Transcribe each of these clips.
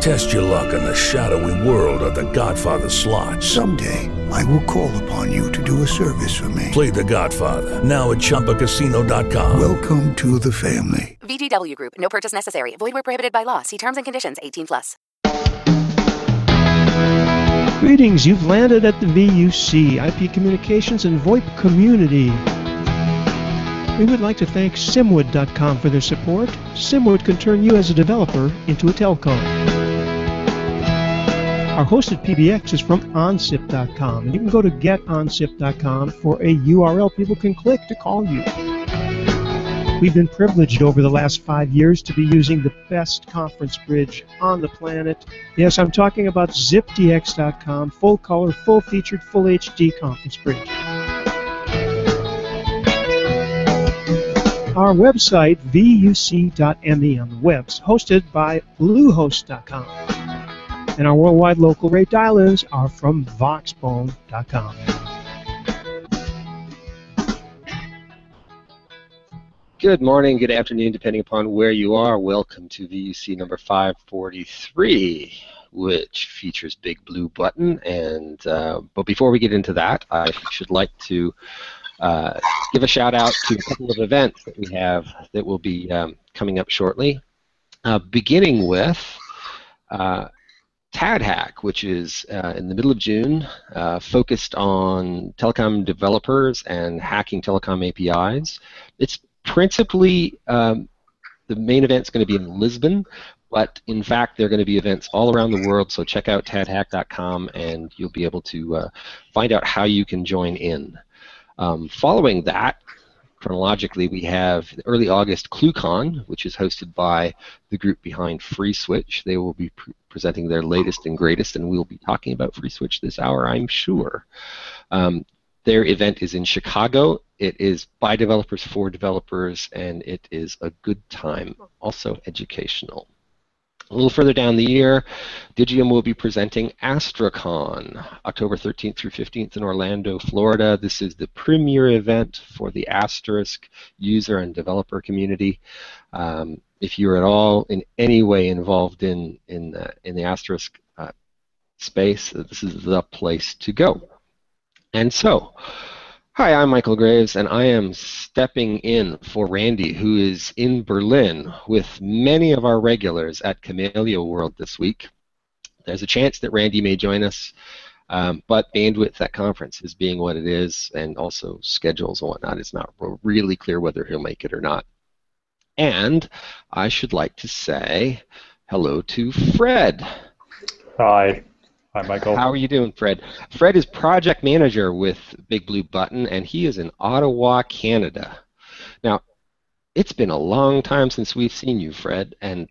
Test your luck in the shadowy world of The Godfather slot. Someday, I will call upon you to do a service for me. Play The Godfather now at ChumbaCasino.com. Welcome to the family. VGW Group. No purchase necessary. Void where prohibited by law. See terms and conditions. 18 plus. Greetings. You've landed at the VUC, IP Communications and VoIP community. We would like to thank Simwood.com for their support. Simwood can turn you as a developer into a telco. Our hosted PBX is from OnSIP.com, and you can go to GetOnSIP.com for a URL people can click to call you. We've been privileged over the last five years to be using the best conference bridge on the planet. Yes, I'm talking about ZipDX.com, full color, full featured, full HD conference bridge. Our website, vuc.me on the webs, hosted by Bluehost.com. And our worldwide local rate dial-ins are from voxbone.com. Good morning, good afternoon, depending upon where you are. Welcome to VUC number 543, which features Big Blue Button. And uh, but before we get into that, I should like to uh, give a shout out to a couple of events that we have that will be um, coming up shortly. Uh, beginning with uh, TADHack, which is uh, in the middle of June, uh, focused on telecom developers and hacking telecom APIs. It's principally um, the main event is going to be in Lisbon, but in fact there are going to be events all around the world. So check out tadhack.com and you'll be able to uh, find out how you can join in. Um, following that, chronologically, we have early August ClueCon, which is hosted by the group behind FreeSwitch. They will be pre presenting their latest and greatest, and we'll be talking about FreeSwitch this hour, I'm sure. Um, their event is in Chicago. It is by developers for developers, and it is a good time, also educational. A little further down the year, Digium will be presenting AstriCon, October 13th through 15th in Orlando, Florida. This is the premier event for the Asterisk user and developer community. Um, if you're at all in any way involved in in the, in the Asterisk uh, space, this is the place to go. And so, hi, I'm Michael Graves, and I am stepping in for Randy, who is in Berlin with many of our regulars at Kamailio World this week. There's a chance that Randy may join us, um, but bandwidth at conference is being what it is, and also schedules and whatnot. It's not really clear whether he'll make it or not. And I should like to say hello to Fred. Hi. Hi, Michael. How are you doing, Fred? Fred is project manager with Big Blue Button, and he is in Ottawa, Canada. Now, it's been a long time since we've seen you, Fred, and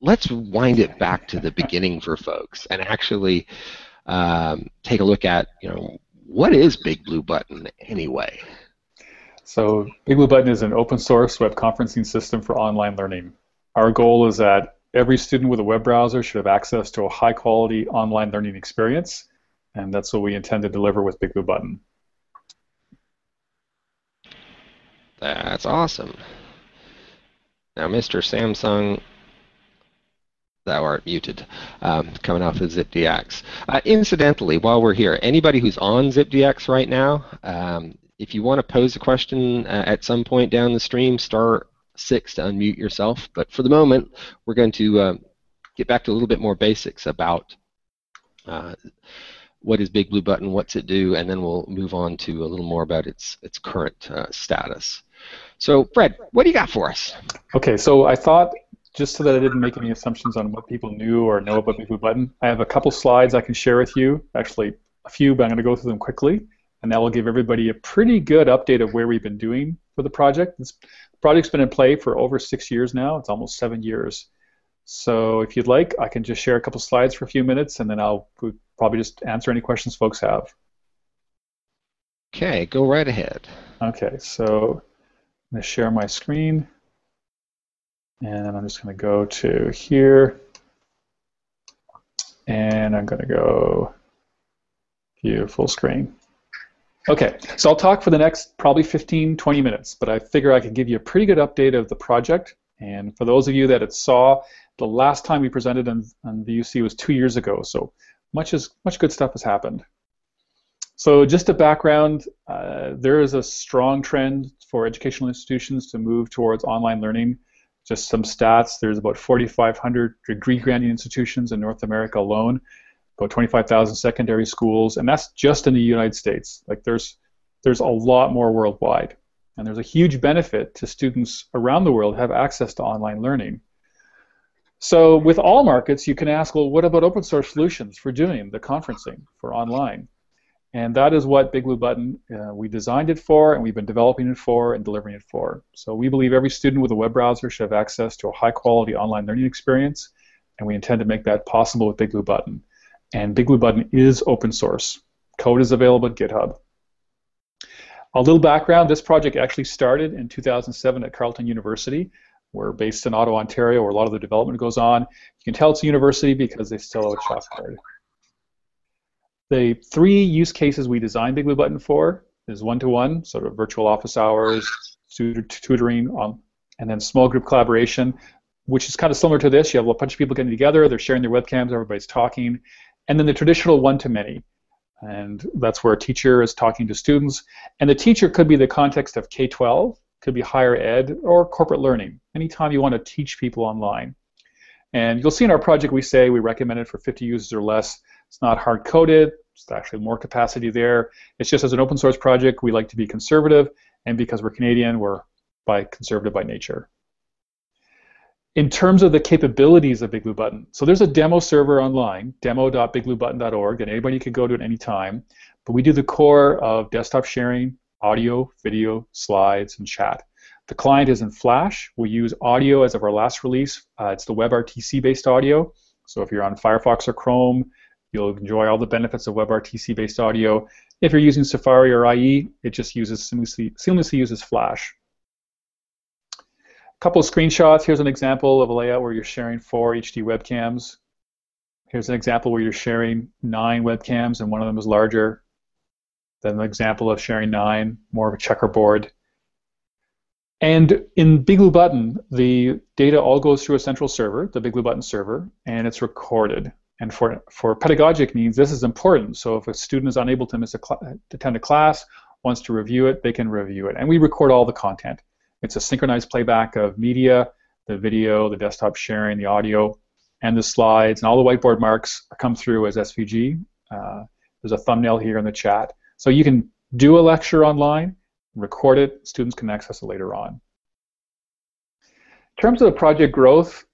let's wind it back to the beginning for folks and actually um, take a look at, you know, what is Big Blue Button anyway? So, Big Blue Button is an open source web conferencing system for online learning. Our goal is that every student with a web browser should have access to a high quality online learning experience, and that's what we intend to deliver with Big Blue Button. That's awesome. Now, Mr. Samsung, thou art muted, um, coming off of ZipDX. Uh, incidentally, while we're here, anybody who's on ZipDX right now, um, if you want to pose a question uh, at some point down the stream, star six to unmute yourself. But for the moment, we're going to uh, get back to a little bit more basics about uh, what is Big Blue Button, what's it do, and then we'll move on to a little more about its its current uh, status. So, Fred, what do you got for us? Okay, so I thought just so that I didn't make any assumptions on what people knew or know about Big Blue Button, I have a couple slides I can share with you. Actually, a few, but I'm going to go through them quickly, and that will give everybody a pretty good update of where we've been doing for the project. This project's been in play for over six years now. It's almost seven years. So if you'd like, I can just share a couple slides for a few minutes, and then I'll probably just answer any questions folks have. Okay, go right ahead. Okay, so I'm going to share my screen. And I'm just going to go to here. And I'm going to go view full screen. Okay, so I'll talk for the next probably 15, 20 minutes, but I figure I can give you a pretty good update of the project. And for those of you that it saw, the last time we presented on, on the UC was two years ago, so much, is, much good stuff has happened. So just a background, uh, there is a strong trend for educational institutions to move towards online learning. Just some stats, there's about 4,500 degree granting institutions in North America alone about 25,000 secondary schools, and that's just in the United States. Like there's there's a lot more worldwide, and there's a huge benefit to students around the world have access to online learning. So with all markets, you can ask, well, what about open source solutions for doing the conferencing for online? And that is what Big Blue Button, uh, we designed it for, and we've been developing it for and delivering it for. So we believe every student with a web browser should have access to a high quality online learning experience, and we intend to make that possible with Big Blue Button. And Big Blue Button is open source. Code is available at GitHub. A little background, this project actually started in 2007 at Carleton University. We're based in Ottawa, Ontario, where a lot of the development goes on. You can tell it's a university because they still have a chalk card. The three use cases we designed Big Blue Button for is one-to-one, sort of virtual office hours, tutoring, um, and then small group collaboration, which is kind of similar to this. You have a bunch of people getting together, they're sharing their webcams, everybody's talking, and then the traditional one-to-many. And that's where a teacher is talking to students. And the teacher could be the context of K-12, could be higher ed, or corporate learning, anytime you want to teach people online. And you'll see in our project we say we recommend it for 50 users or less. It's not hard-coded. It's actually more capacity there. It's just as an open source project, we like to be conservative, and because we're Canadian, we're by conservative by nature in terms of the capabilities of BigBlueButton, so there's a demo server online, demo.bigbluebutton.org, and anybody can go to it any time. But we do the core of desktop sharing, audio, video, slides, and chat. The client is in Flash. We use audio as of our last release. Uh, it's the WebRTC-based audio. So if you're on Firefox or Chrome, you'll enjoy all the benefits of WebRTC-based audio. If you're using Safari or IE, it just uses seamlessly, seamlessly uses Flash couple of screenshots. Here's an example of a layout where you're sharing four HD webcams. Here's an example where you're sharing nine webcams and one of them is larger. Then an example of sharing nine, more of a checkerboard. And in Big Blue Button, the data all goes through a central server, the Big Blue Button server, and it's recorded. And for, for pedagogic needs, this is important. So if a student is unable to miss a attend a class, wants to review it, they can review it. And we record all the content. It's a synchronized playback of media, the video, the desktop sharing, the audio, and the slides, and all the whiteboard marks come through as SVG. Uh, there's a thumbnail here in the chat. So you can do a lecture online, record it, students can access it later on. In terms of the project growth,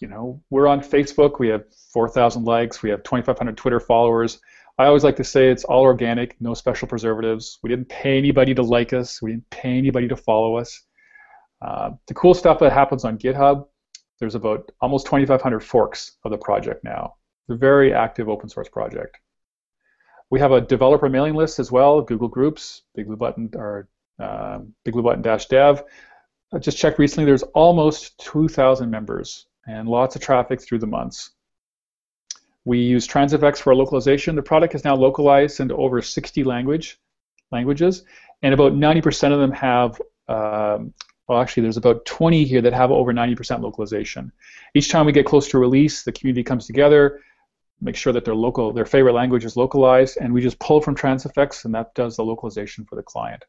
you know, we're on Facebook, we have 4,000 likes, we have 2,500 Twitter followers. I always like to say it's all organic, no special preservatives. We didn't pay anybody to like us, we didn't pay anybody to follow us. Uh, the cool stuff that happens on GitHub, there's about almost 2,500 forks of the project now. It's a very active open source project. We have a developer mailing list as well, Google Groups, Big Blue Button or uh, Big Blue Button dash Dev. I just checked recently. There's almost 2,000 members and lots of traffic through the months. We use Transifex for localization. The product is now localized into over 60 language languages, and about 90% of them have um, well, actually, there's about 20 here that have over 90% localization. Each time we get close to release, the community comes together, make sure that their local, their favorite language is localized, and we just pull from Transifex, and that does the localization for the client.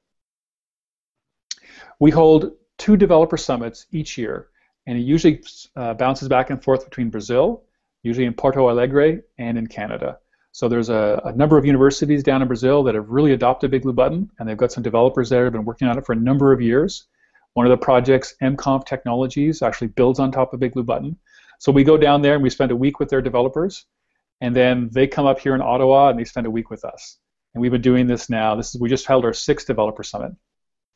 We hold two developer summits each year, and it usually uh, bounces back and forth between Brazil, usually in Porto Alegre, and in Canada. So there's a, a, number of universities down in Brazil that have really adopted Big Blue Button, and they've got some developers there have been working on it for a number of years. One of the projects, MConf Technologies, actually builds on top of Big Button. So we go down there and we spend a week with their developers, and then they come up here in Ottawa and they spend a week with us. And we've been doing this now. This is we just held our sixth developer summit.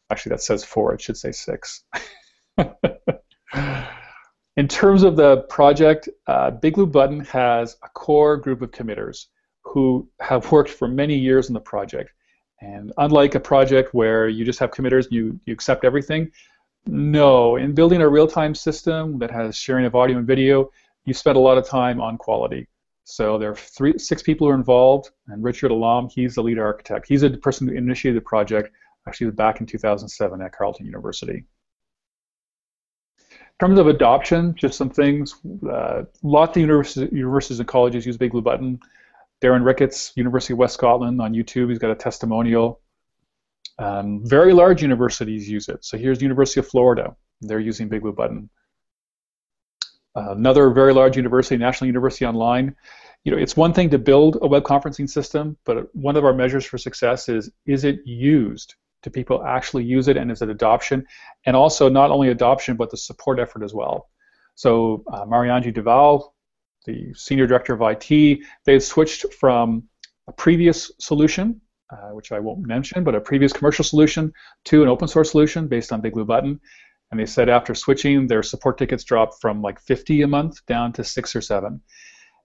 Actually, that says four. It should say six. in terms of the project, uh, Button has a core group of committers who have worked for many years in the project. And unlike a project where you just have committers and you, you accept everything, No. In building a real-time system that has sharing of audio and video, you spend a lot of time on quality. So there are three, six people who are involved, and Richard Alam, he's the lead architect. He's the person who initiated the project, actually back in 2007 at Carleton University. In terms of adoption, just some things. Uh, lots of universities, universities and colleges use Big Blue Button. Darren Ricketts, University of West Scotland, on YouTube, he's got a testimonial. Um, very large universities use it. So here's University of Florida. They're using Big Blue Button. Uh, another very large university, National University Online. You know, it's one thing to build a web conferencing system, but one of our measures for success is is it used? Do people actually use it, and is it adoption? And also not only adoption, but the support effort as well. So uh, Marianji Duval, the senior director of IT, they had switched from a previous solution, uh, which I won't mention, but a previous commercial solution to an open source solution based on Big Blue Button. And they said after switching, their support tickets dropped from like 50 a month down to six or seven.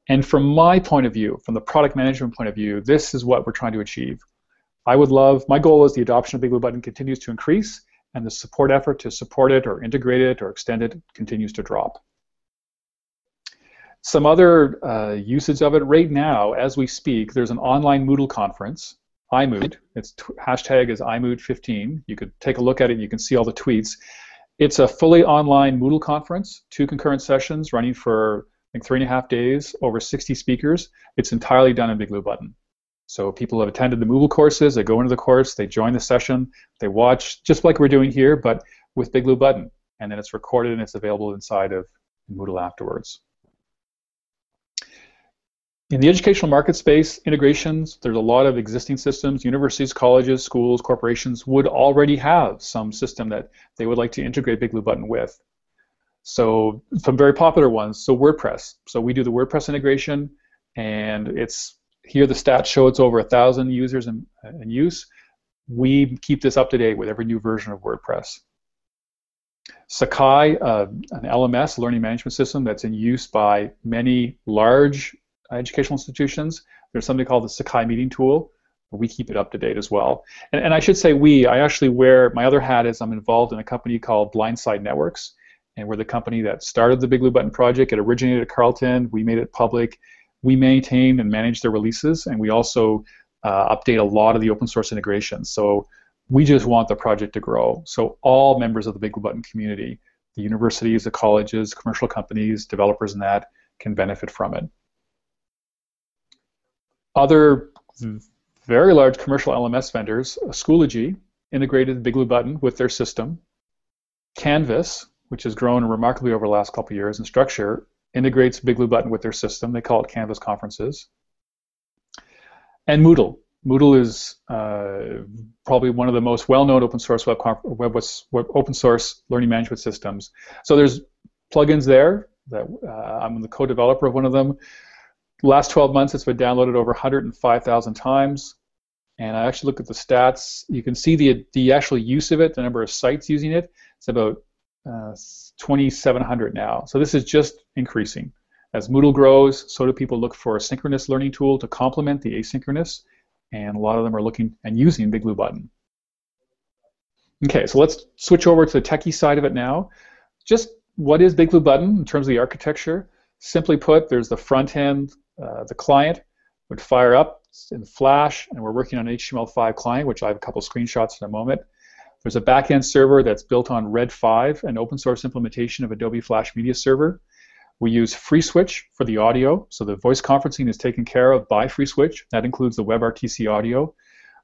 And from my point of view, from the product management point of view, this is what we're trying to achieve. I would love, my goal is the adoption of Big Blue Button continues to increase and the support effort to support it or integrate it or extend it continues to drop. Some other uh, usage of it right now, as we speak, there's an online Moodle conference, iMoot. Its hashtag is iMoot15. You could take a look at it. You can see all the tweets. It's a fully online Moodle conference, two concurrent sessions running for I think three and a half days, over 60 speakers. It's entirely done in Big Blue Button. So people have attended the Moodle courses, they go into the course, they join the session, they watch, just like we're doing here, but with Big Blue Button. And then it's recorded and it's available inside of Moodle afterwards. In the educational market space, integrations, there's a lot of existing systems. Universities, colleges, schools, corporations would already have some system that they would like to integrate Big Blue Button with. So some very popular ones. So WordPress. So we do the WordPress integration, and it's here the stats show it's over a thousand users in, in use. We keep this up to date with every new version of WordPress. Sakai, uh, an LMS, learning management system that's in use by many large educational institutions. There's something called the Sakai meeting tool. We keep it up to date as well. And, and I should say we, I actually wear, my other hat is I'm involved in a company called Blindside Networks and we're the company that started the Big Blue Button project. It originated at Carleton. We made it public. We maintain and manage the releases, and we also uh, update a lot of the open source integrations. So we just want the project to grow. So all members of the Big Blue Button community, the universities, the colleges, commercial companies, developers, and that can benefit from it. Other very large commercial LMS vendors, Schoology integrated Big Blue Button with their system. Canvas, which has grown remarkably over the last couple years, and Instructure integrates Big Blue Button with their system. They call it Canvas Conferences. And Moodle. Moodle is uh, probably one of the most well-known open source web, web, web, open source learning management systems. So there's plugins there that uh, I'm the co-developer of one of them. Last 12 months, it's been downloaded over 105,000 times. And I actually looked at the stats. You can see the the actual use of it, the number of sites using it. It's about uh, 2,700 now. So this is just increasing. As Moodle grows, so do people look for a synchronous learning tool to complement the asynchronous, and a lot of them are looking and using Big Blue Button. Okay, so let's switch over to the techie side of it now. Just what is Big Blue Button in terms of the architecture? Simply put, there's the front end, uh, the client would fire up in Flash, and we're working on an HTML5 client, which I have a couple screenshots in a moment. There's a backend server that's built on Red 5, an open source implementation of Adobe Flash Media Server. We use FreeSwitch for the audio, so the voice conferencing is taken care of by FreeSwitch. That includes the WebRTC audio.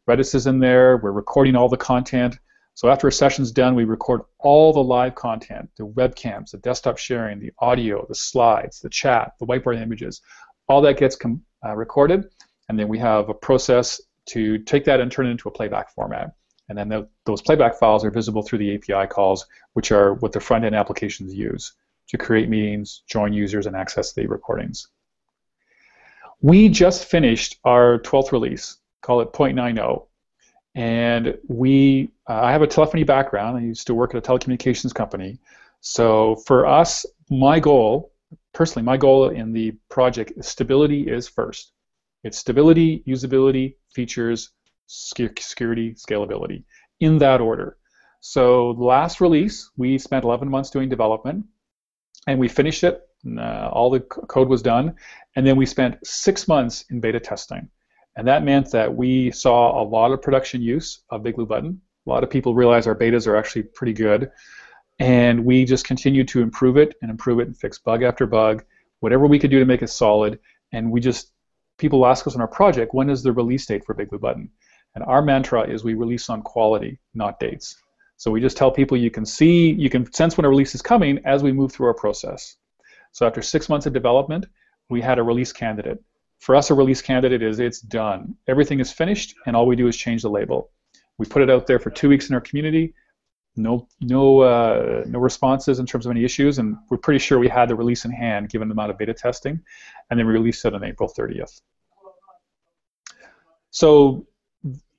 Redis is in there. We're recording all the content. So after a session's done, we record all the live content, the webcams, the desktop sharing, the audio, the slides, the chat, the whiteboard images. All that gets uh, recorded, and then we have a process to take that and turn it into a playback format. And then the, those playback files are visible through the API calls, which are what the front-end applications use to create meetings, join users, and access the recordings. We just finished our 12th release, call it 0.90, and we, uh, I have a telephony background. I used to work at a telecommunications company. So for us, my goal, personally, my goal in the project, stability is first. It's stability, usability, features, security, scalability, in that order. So the last release, we spent 11 months doing development, and we finished it. And, uh, all the c- code was done, and then we spent six months in beta testing. And that meant that we saw a lot of production use of Big Blue Button. A lot of people realize our betas are actually pretty good. And we just continued to improve it and improve it and fix bug after bug, whatever we could do to make it solid. And we just, people ask us on our project, when is the release date for Big Blue Button? And our mantra is we release on quality, not dates. So we just tell people you can see, you can sense when a release is coming as we move through our process. So after six months of development, we had a release candidate. For us, a release candidate is it's done. Everything is finished, and all we do is change the label. We put it out there for two weeks in our community. No, no, uh, no responses in terms of any issues, and we're pretty sure we had the release in hand given the amount of beta testing, and then we released it on April 30th. So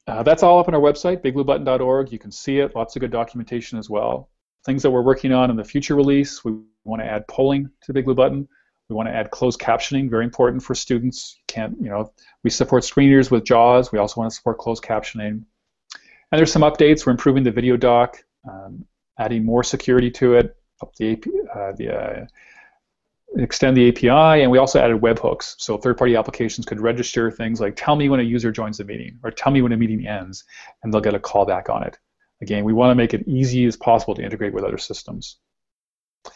uh, that's all up on our website, bigbluebutton.org. You can see it. Lots of good documentation as well. Things that we're working on in the future release, we want to add polling to Big Blue Button. We want to add closed captioning, very important for students. Can't, you know, we support screen readers with JAWS. We also want to support closed captioning. And there's some updates. We're improving the video dock, um, adding more security to it, up the, AP, uh, the uh, extend the API, and we also added webhooks. So third-party applications could register things like tell me when a user joins the meeting, or tell me when a meeting ends, and they'll get a callback on it. Again, we want to make it easy as possible to integrate with other systems. A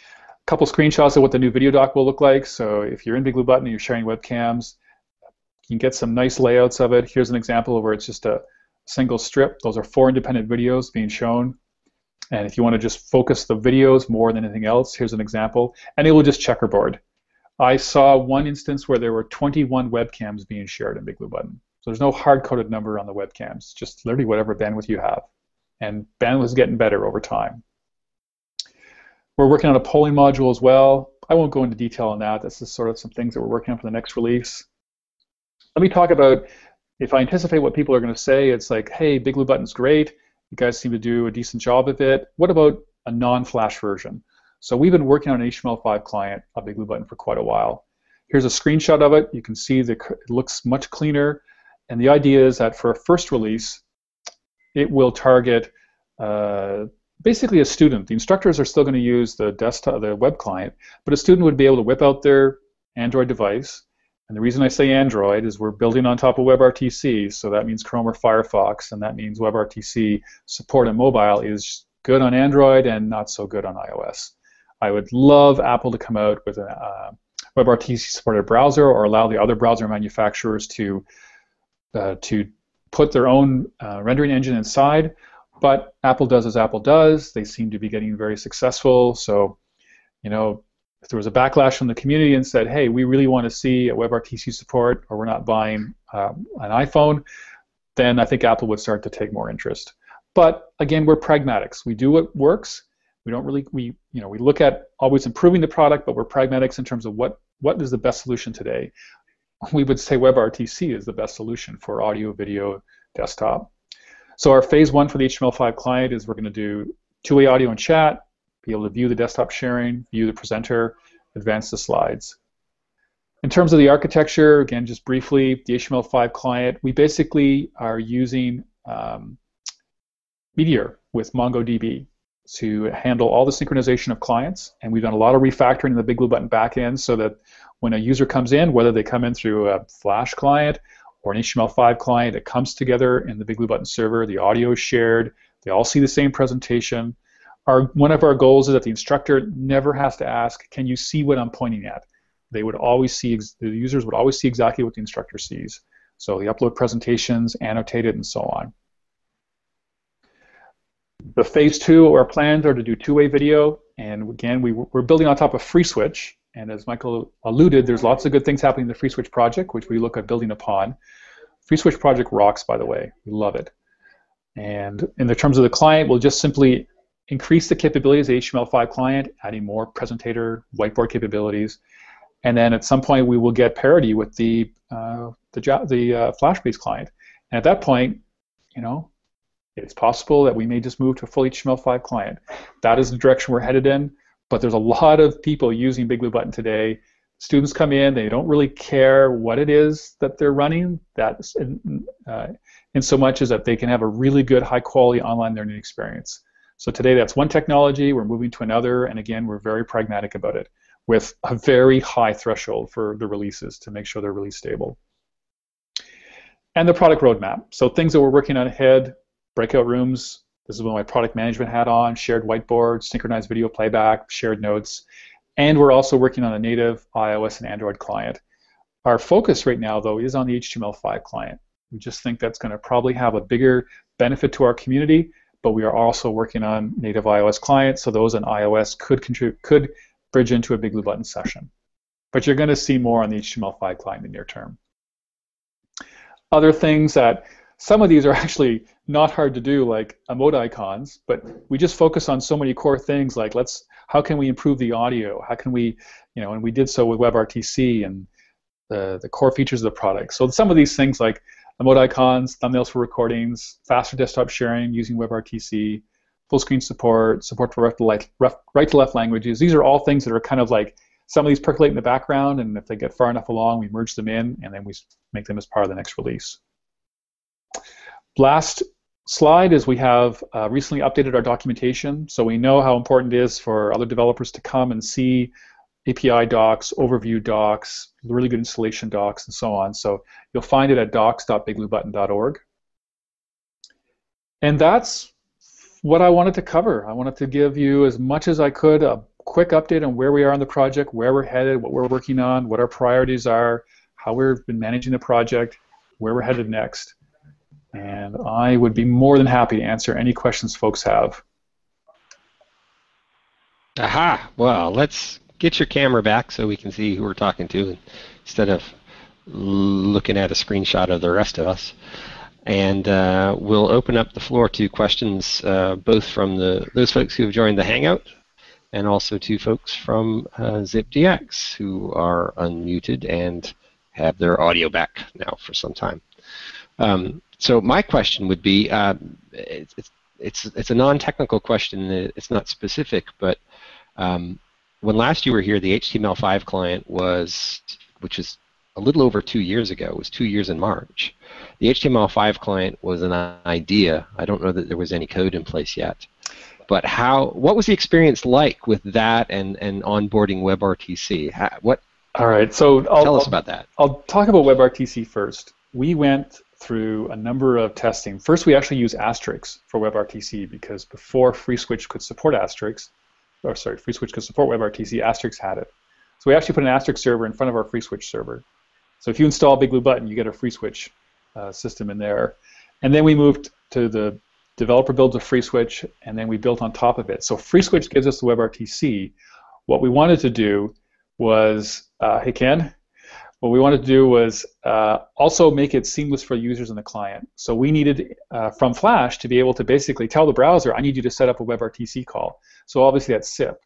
couple screenshots of what the new video dock will look like. So if you're in Big Blue Button and you're sharing webcams, you can get some nice layouts of it. Here's an example where it's just a single strip. Those are four independent videos being shown. And if you want to just focus the videos more than anything else, here's an example. And it will just checkerboard. I saw one instance where there were 21 webcams being shared in Big Blue Button. So there's no hard-coded number on the webcams, just literally whatever bandwidth you have. And bandwidth is getting better over time. We're working on a polling module as well. I won't go into detail on that. This is sort of some things that we're working on for the next release. Let me talk about if I anticipate what people are going to say, it's like, hey, Big Blue Button's great. You guys seem to do a decent job of it. What about a non-flash version? So we've been working on an HTML5 client of Big Blue Button for quite a while. Here's a screenshot of it. You can see that it looks much cleaner. And the idea is that for a first release, it will target uh, basically a student. The instructors are still going to use the desktop, the web client, but a student would be able to whip out their Android device. And the reason I say Android is we're building on top of WebRTC, so that means Chrome or Firefox, and that means WebRTC support on mobile is good on Android and not so good on iOS. I would love Apple to come out with a uh, WebRTC supported browser or allow the other browser manufacturers to uh, to put their own uh, rendering engine inside. But Apple does as Apple does. They seem to be getting very successful. So, you know, if there was a backlash from the community and said, hey, we really want to see a WebRTC support or we're not buying um, an iPhone, then I think Apple would start to take more interest. But again, we're pragmatics. We do what works. We don't really we you know we look at always improving the product, but we're pragmatics in terms of what what is the best solution today. We would say WebRTC is the best solution for audio, video, desktop. So our phase one for the HTML5 client is we're going to do two-way audio and chat, be able to view the desktop sharing, view the presenter, advance the slides. In terms of the architecture, again, just briefly, the HTML5 client, we basically are using um, Meteor with MongoDB to handle all the synchronization of clients, and we've done a lot of refactoring in the Big Blue Button backend so that when a user comes in, whether they come in through a Flash client or an HTML5 client. It comes together in the Big Blue Button server. The audio is shared. They all see the same presentation. Our, one of our goals is that the instructor never has to ask, can you see what I'm pointing at? They would always see, the users would always see exactly what the instructor sees. So the upload presentations, annotated, and so on. The phase two, our plans are to do two-way video, and again, we, we're building on top of FreeSwitch, and as Michael alluded, there's lots of good things happening in the FreeSwitch project, which we look at building upon. FreeSwitch project rocks, by the way. We love it. And in the terms of the client, we'll just simply increase the capabilities of the HTML5 client, adding more presentator, whiteboard capabilities. And then at some point, we will get parity with the uh, the, the uh, Flash-based client. And at that point, you know, it's possible that we may just move to a full HTML5 client. That is the direction we're headed in. But there's a lot of people using Big Blue Button today. Students come in, they don't really care what it is that they're running. That's in, uh, in so much as that they can have a really good, high quality online learning experience. So today that's one technology, we're moving to another, and again, we're very pragmatic about it with a very high threshold for the releases to make sure they're really stable. And the product roadmap. So things that we're working on ahead, breakout rooms, this is when my product management hat on, shared whiteboard, synchronized video playback, shared notes. And we're also working on a native iOS and Android client. Our focus right now, though, is on the HTML5 client. We just think that's going to probably have a bigger benefit to our community, but we are also working on native iOS clients, so those on iOS could contribute, could bridge into a Big Blue Button session. But you're going to see more on the HTML5 client in the near term. Other things that some of these are actually not hard to do, like emote icons, but we just focus on so many core things like let's how can we improve the audio? How can we, you know, and we did so with WebRTC and the, the core features of the product. So some of these things like emote icons, thumbnails for recordings, faster desktop sharing using WebRTC, full screen support, support for right to, left, languages. These are all things that are kind of like some of these percolate in the background, and if they get far enough along, we merge them in, and then we make them as part of the next release. Last slide is we have uh, recently updated our documentation, so we know how important it is for other developers to come and see API docs, overview docs, really good installation docs, and so on. So you'll find it at docs.bigbluebutton.org. And that's what I wanted to cover. I wanted to give you as much as I could a quick update on where we are on the project, where we're headed, what we're working on, what our priorities are, how we've been managing the project, where we're headed next. And I would be more than happy to answer any questions folks have. Aha! Well, let's get your camera back so we can see who we're talking to instead of looking at a screenshot of the rest of us. And uh, we'll open up the floor to questions uh, both from the those folks who have joined the Hangout and also to folks from uh, ZipDX who are unmuted and have their audio back now for some time. Um, so my question would be, uh, it's, it's, it's a non-technical question. It's not specific, but um, when last you were here, the HTML5 client was, which is a little over two years ago, it was two years in March. The HTML5 client was an idea. I don't know that there was any code in place yet. But how? What was the experience like with that and, and onboarding WebRTC? How, what? All right. So I'll, tell us about that. I'll talk about WebRTC first. We went through a number of testing. First, we actually used Asterisk for WebRTC because before FreeSwitch could support Asterisk, or sorry, FreeSwitch could support WebRTC, Asterisk had it. So we actually put an Asterisk server in front of our FreeSwitch server. So if you install Big Blue Button, you get a FreeSwitch uh, system in there. And then we moved to the developer builds a FreeSwitch, and then we built on top of it. So FreeSwitch gives us the WebRTC. What we wanted to do was, uh, hey Ken, what we wanted to do was uh, also make it seamless for users and the client. So we needed uh, from Flash to be able to basically tell the browser, I need you to set up a WebRTC call. So obviously that's SIP.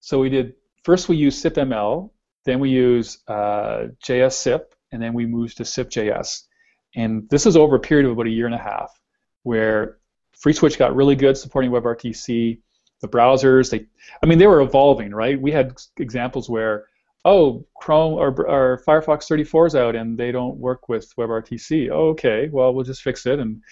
So we did first we use SIPML, then we use uh, JsSIP, and then we moved to SIP.js. And this is over a period of about a year and a half, where FreeSwitch got really good supporting WebRTC. The browsers, they, I mean, they were evolving, right? We had examples where, oh, Chrome or, or Firefox 34 is out and they don't work with WebRTC. Oh, okay, well, we'll just fix it. And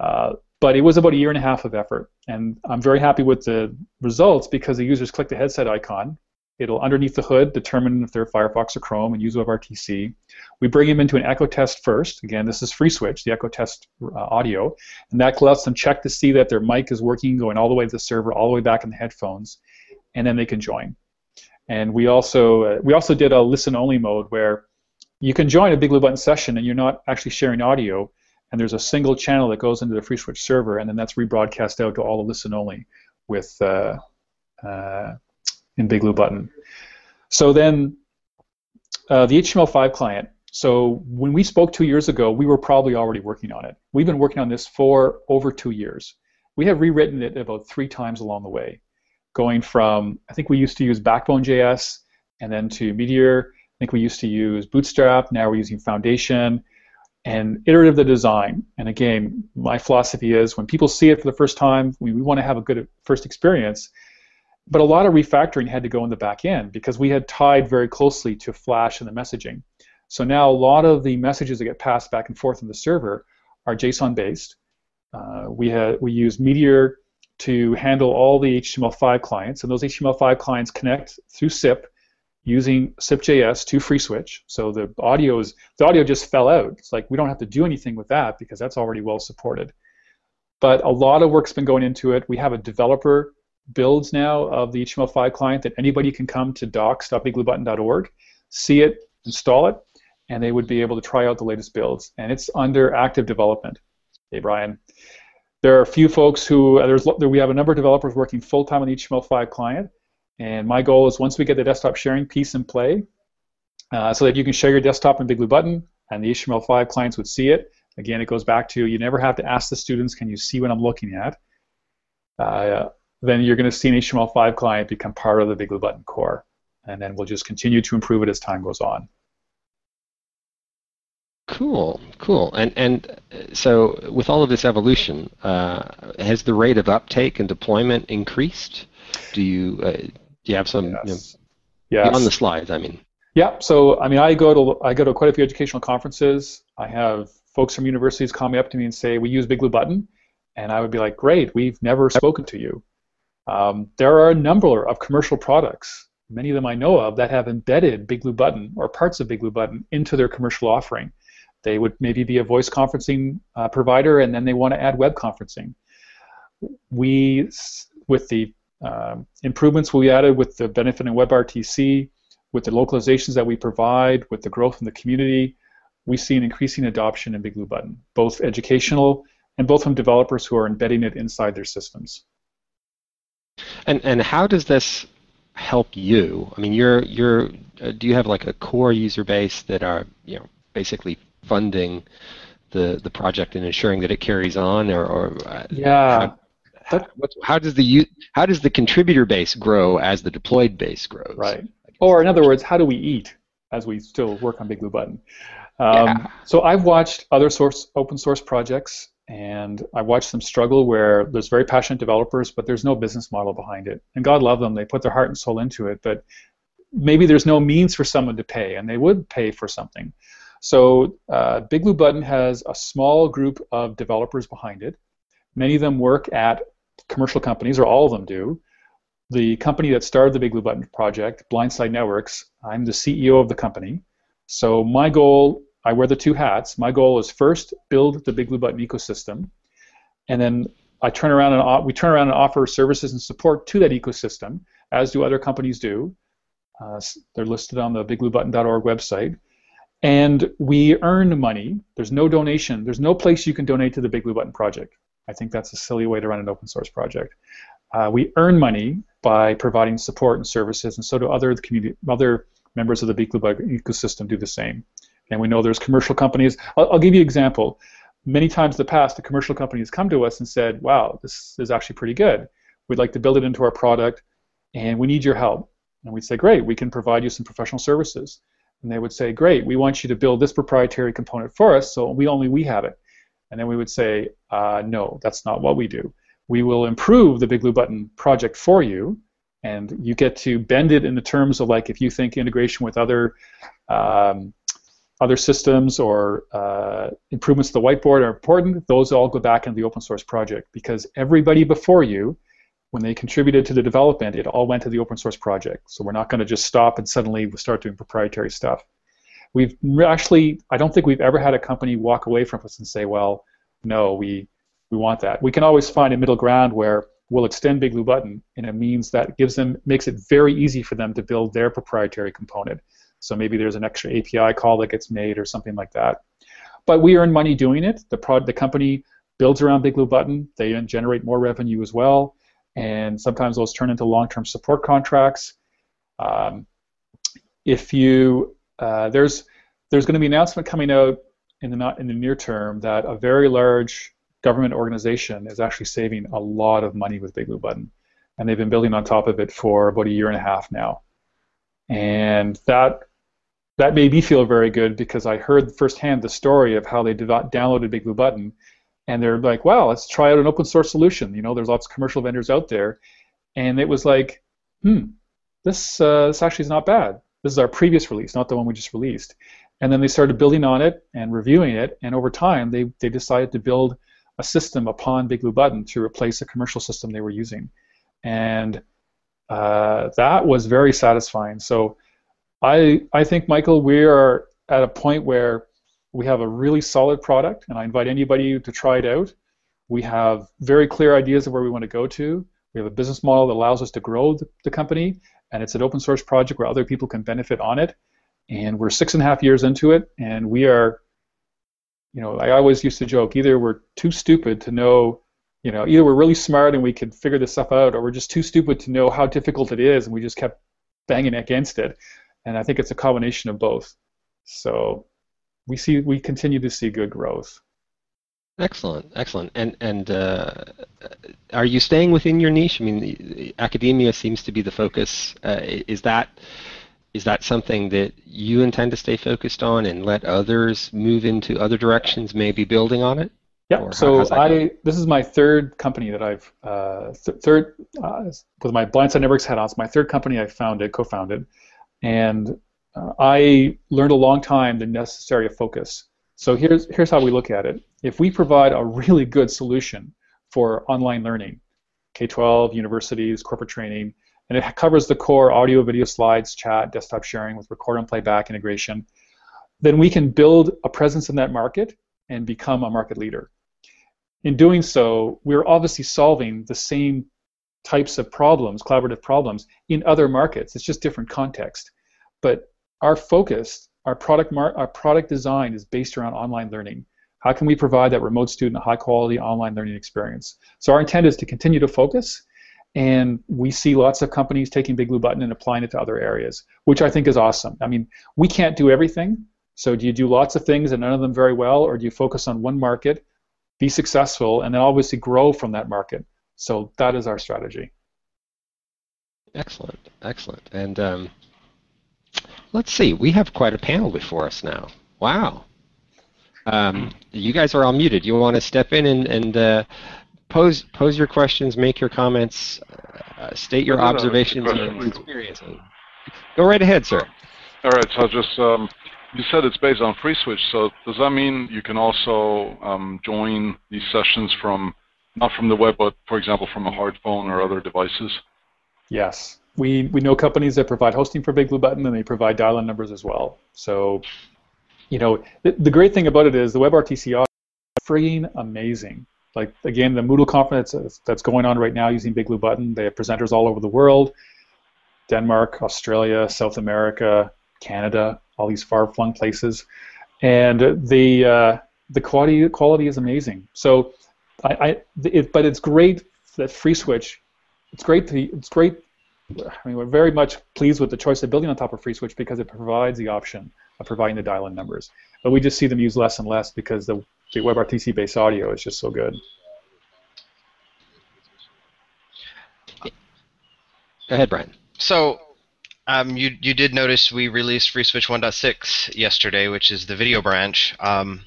uh, but it was about a year and a half of effort, and I'm very happy with the results because the users click the headset icon. It'll underneath the hood determine if they're Firefox or Chrome and use WebRTC. We bring them into an echo test first. Again, this is FreeSwitch, the echo test uh, audio, and that lets them check to see that their mic is working, going all the way to the server, all the way back in the headphones, and then they can join. And we also uh, we also did a listen only mode where you can join a Big Blue Button session and you're not actually sharing audio, and there's a single channel that goes into the FreeSwitch server, and then that's rebroadcast out to all the listen only with uh, uh, in Big Blue Button. So then uh, the HTML5 client. So when we spoke two years ago, we were probably already working on it. We've been working on this for over two years. We have rewritten it about three times along the way, going from I think we used to use Backbone.js and then to Meteor. I think we used to use Bootstrap. Now we're using Foundation and iterative the design. And again, my philosophy is when people see it for the first time, we, we want to have a good first experience. But a lot of refactoring had to go in the back end because we had tied very closely to Flash and the messaging. So now a lot of the messages that get passed back and forth in the server are JSON based. Uh, we had we use Meteor to handle all the HTML5 clients, and those HTML5 clients connect through SIP using SIP.js to FreeSwitch. So the audio is the audio just fell out. It's like we don't have to do anything with that because that's already well supported. But a lot of work's been going into it. We have a developer builds now of the HTML5 client that anybody can come to docs.bigbluebutton.org, see it, install it, and they would be able to try out the latest builds. And it's under active development. Hey, Brian. There are a few folks who uh, there's we have a number of developers working full time on the HTML5 client, and my goal is once we get the desktop sharing piece in play, uh, so that you can share your desktop in Big Blue Button, and the HTML5 clients would see it. Again, it goes back to you never have to ask the students, can you see what I'm looking at? Uh, then you're going to see an HTML5 client become part of the Big Blue Button core, and then we'll just continue to improve it as time goes on. Cool, cool. And and uh, so with all of this evolution, uh, has the rate of uptake and deployment increased? Do you uh, do you have some yes. you know, yes. on the slides? I mean. Yeah. So I mean, I go to I go to quite a few educational conferences. I have folks from universities call me up to me and say we use Big Blue Button, and I would be like, great, we've never spoken to you. Um, there are a number of commercial products, many of them I know of, that have embedded Big Blue Button or parts of Big Blue Button into their commercial offering. They would maybe be a voice conferencing uh, provider, and then they want to add web conferencing. We, with the uh, improvements we added with the benefit in WebRTC, with the localizations that we provide, with the growth in the community, we see an increasing adoption in Big Blue Button, both educational and both from developers who are embedding it inside their systems. And and how does this help you? I mean, you're you're uh, do you have like a core user base that are you know basically funding the the project and ensuring that it carries on, or, or uh, yeah. How, how, how does the how does the contributor base grow as the deployed base grows? Right. Or in other words, how do we eat as we still work on Big Blue Button? Um, yeah. So I've watched other source open source projects and I've watched them struggle where there's very passionate developers, but there's no business model behind it. And God love them, they put their heart and soul into it, but maybe there's no means for someone to pay, and they would pay for something. So uh, Big Blue Button has a small group of developers behind it. Many of them work at commercial companies, or all of them do. The company that started the Big Blue Button project, Blindside Networks, I'm the CEO of the company. So my goal I wear the two hats. My goal is first build the Big Blue Button ecosystem, and then I turn around and we turn around and offer services and support to that ecosystem, as do other companies do. Uh, they're listed on the bigbluebutton.org website. And we earn money. There's no donation. There's no place you can donate to the Big Blue Button project. I think that's a silly way to run an open source project. Uh, we earn money by providing support and services, and so do other community, other members of the Big Blue Button ecosystem do the same. And we know there's commercial companies. I'll, I'll give you an example. Many times in the past, the commercial companies come to us and said, wow, this is actually pretty good. We'd like to build it into our product, and we need your help. And we'd say, great, we can provide you some professional services. And they would say, great, we want you to build this proprietary component for us, so we only we have it. And then we would say, uh, no, that's not what we do. We will improve the Big Blue Button project for you, and you get to bend it in the terms of like if you think integration with other um, other systems or uh, improvements to the whiteboard are important, those all go back into the open source project because everybody before you, when they contributed to the development, it all went to the open source project. So we're not going to just stop and suddenly start doing proprietary stuff. We've actually, I don't think we've ever had a company walk away from us and say, well, no, we, we want that. We can always find a middle ground where we'll extend Big Blue Button in a means that gives them, makes it very easy for them to build their proprietary component. So maybe there's an extra API call that gets made or something like that. But we earn money doing it. The, prod, the company builds around Big Blue Button. They generate more revenue as well. And sometimes those turn into long-term support contracts. Um, if you uh, there's there's going to be an announcement coming out in the not in the near term that a very large government organization is actually saving a lot of money with Big Blue Button, and they've been building on top of it for about a year and a half now. And that that made me feel very good because I heard firsthand the story of how they downloaded Big Blue Button, and they're like, "Wow, let's try out an open source solution." You know, there's lots of commercial vendors out there, and it was like, "Hmm, this uh, this actually is not bad. This is our previous release, not the one we just released." And then they started building on it and reviewing it, and over time, they they decided to build a system upon Big Blue Button to replace a commercial system they were using, and uh, that was very satisfying. So I I think Michael, we are at a point where we have a really solid product, and I invite anybody to try it out. We have very clear ideas of where we want to go to. We have a business model that allows us to grow the, company, and it's an open source project where other people can benefit on it. And we're six and a half years into it, and we are, you know, I always used to joke either we're too stupid to know, you know, either we're really smart and we could figure this stuff out, or we're just too stupid to know how difficult it is, and we just kept banging against it. And I think it's a combination of both. So we see we continue to see good growth. Excellent, excellent. And and uh, are you staying within your niche? I mean, academia seems to be the focus. Uh, is that is that something that you intend to stay focused on and let others move into other directions, maybe building on it? Yeah. so I going? this is my third company that I've uh, th- third uh, with my Blindside Networks hat on. It's my third company I founded, co-founded, and uh, I learned a long time the necessary focus. So here's here's how we look at it. If we provide a really good solution for online learning, K-12, universities, corporate training, and it covers the core audio, video, slides, chat, desktop sharing with record and playback integration, then we can build a presence in that market and become a market leader. In doing so, we're obviously solving the same types of problems, collaborative problems, in other markets. It's just different context. But our focus our product mar- our product design is based around online learning. How can we provide that remote student a high quality online learning experience? So our intent is to continue to focus, and we see lots of companies taking Big Blue Button and applying it to other areas, which I think is awesome. I mean, we can't do everything. So do you do lots of things and none of them very well, or do you focus on one market, be successful, and then obviously grow from that market? So that is our strategy. Excellent, excellent. And um, let's see, we have quite a panel before us now. Wow. Um, you guys are all muted. You want to step in and, and uh, pose pose your questions, make your comments, uh, state your observations and experiences. Go right ahead, sir. All right. So just um, you said it's based on FreeSwitch. So does that mean you can also um, join these sessions from not from the web, but for example from a hard phone or other devices? Yes we, we know companies that provide hosting for Big Blue Button and they provide dial-in numbers as well. So, you know, the, the great thing about it is the WebRTC is freaking amazing. Like again, the Moodle conference that's going on right now using Big Blue Button, they have presenters all over the world, Denmark, Australia, South America, Canada, all these far-flung places, and the uh, the quality quality is amazing. So, I, I it, but it's great that FreeSwitch. It's great. To, it's great I mean, we're very much pleased with the choice of building on top of FreeSwitch because it provides the option of providing the dial-in numbers. But we just see them used less and less because the, the WebRTC-based audio is just so good. Go ahead, Brian. So um, you you did notice we released FreeSwitch 1.6 yesterday, which is the video branch. Um,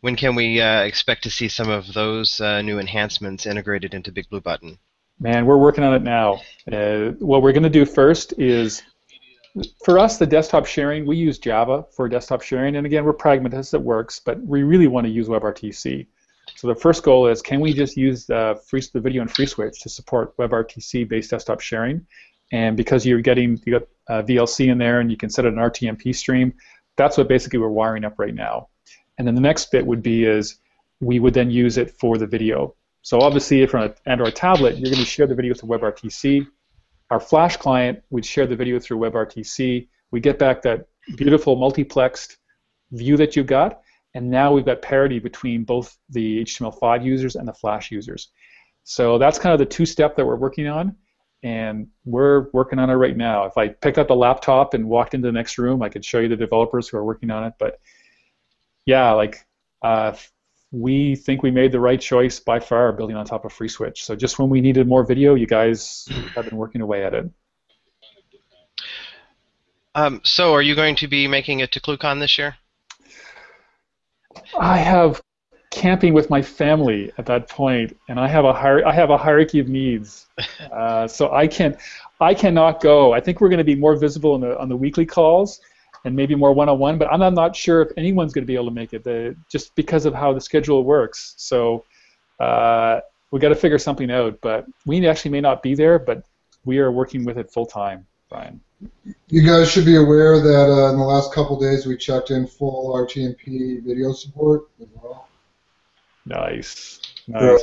when can we uh, expect to see some of those uh, new enhancements integrated into Big Blue Button? Man, we're working on it now. Uh, what we're going to do first is, for us, the desktop sharing, we use Java for desktop sharing, and again, we're pragmatists, it works, but we really want to use WebRTC. So the first goal is, can we just use the, free, the video and FreeSwitch to support WebRTC-based desktop sharing? And because you're getting you got uh, VLC in there, and you can set it an RTMP stream, that's what basically we're wiring up right now. And then the next bit would be is we would then use it for the video. So obviously, if you're on an Android tablet, you're going to share the video through WebRTC. Our Flash client we'd share the video through WebRTC. We get back that beautiful multiplexed view that you got, and now we've got parity between both the HTML5 users and the Flash users. So that's kind of the two-step that we're working on, and we're working on it right now. If I picked up the laptop and walked into the next room, I could show you the developers who are working on it. But yeah, like uh, we think we made the right choice by far building on top of FreeSwitch. So just when we needed more video, you guys have been working away at it. Um, so are you going to be making it to ClueCon this year? I have camping with my family at that point, and I have a hier- I have a hierarchy of needs, uh, so I can I cannot go. I think we're going to be more visible on the on the weekly calls, and maybe more one-on-one. But I'm not sure if anyone's going to be able to make it, the, just because of how the schedule works. So uh, we got to figure something out. But we actually may not be there, but we are working with it full time, Brian. You guys should be aware that uh, in the last couple days we checked in full RTMP video support as well. Nice, nice.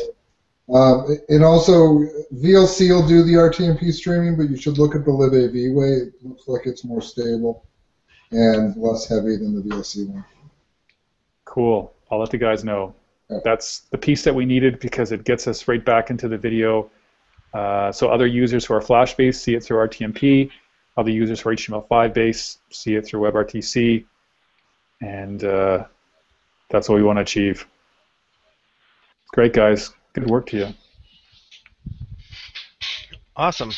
Um, and also, VLC will do the RTMP streaming, but you should look at the libav way. It looks like it's more stable and less heavy than the VLC one. Cool. I'll let the guys know. That's the piece that we needed because it gets us right back into the video. Uh, so other users who are Flash-based see it through RTMP. Other users who are HTML5 based see it through WebRTC. And uh, that's what we want to achieve. Great, guys. Good work to you. Awesome.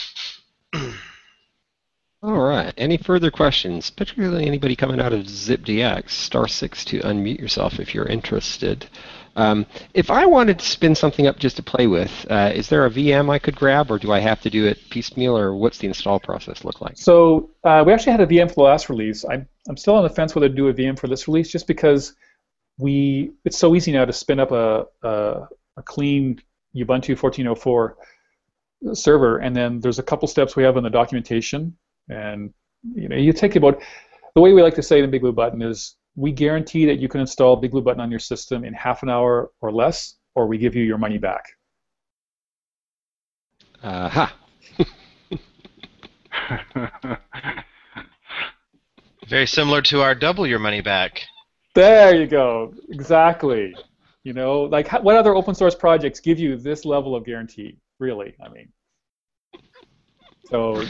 All right. Any further questions? Particularly anybody coming out of ZipDX, star six to unmute yourself if you're interested. Um, if I wanted to spin something up just to play with, uh, is there a VM I could grab, or do I have to do it piecemeal, or what's the install process look like? So uh, we actually had a VM for the last release. I'm, I'm still on the fence whether to do a VM for this release, just because we it's so easy now to spin up a, a, a clean Ubuntu 14.04 server, and then there's a couple steps we have in the documentation, and you know you take about the way we like to say it in Big Blue Button is we guarantee that you can install Big Blue Button on your system in half an hour or less, or we give you your money back. Aha. Very similar to our double your money back. There you go. Exactly. You know, like what other open source projects give you this level of guarantee? Really, I mean. So